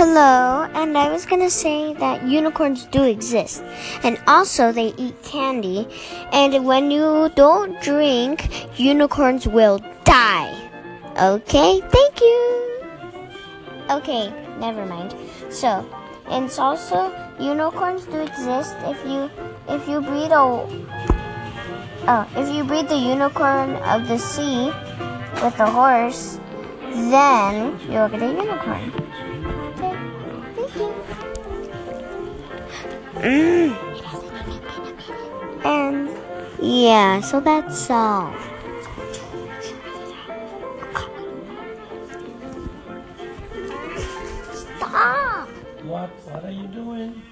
Hello, and I was gonna say that unicorns do exist, and also they eat candy, and when you don't drink, unicorns will die. Okay, thank you. Okay, never mind. So, and it's also unicorns do exist if you if you breed a oh if you breed the unicorn of the sea with a horse, then you'll get a unicorn. Mm. And yeah, so that's all. Stop! What? What are you doing?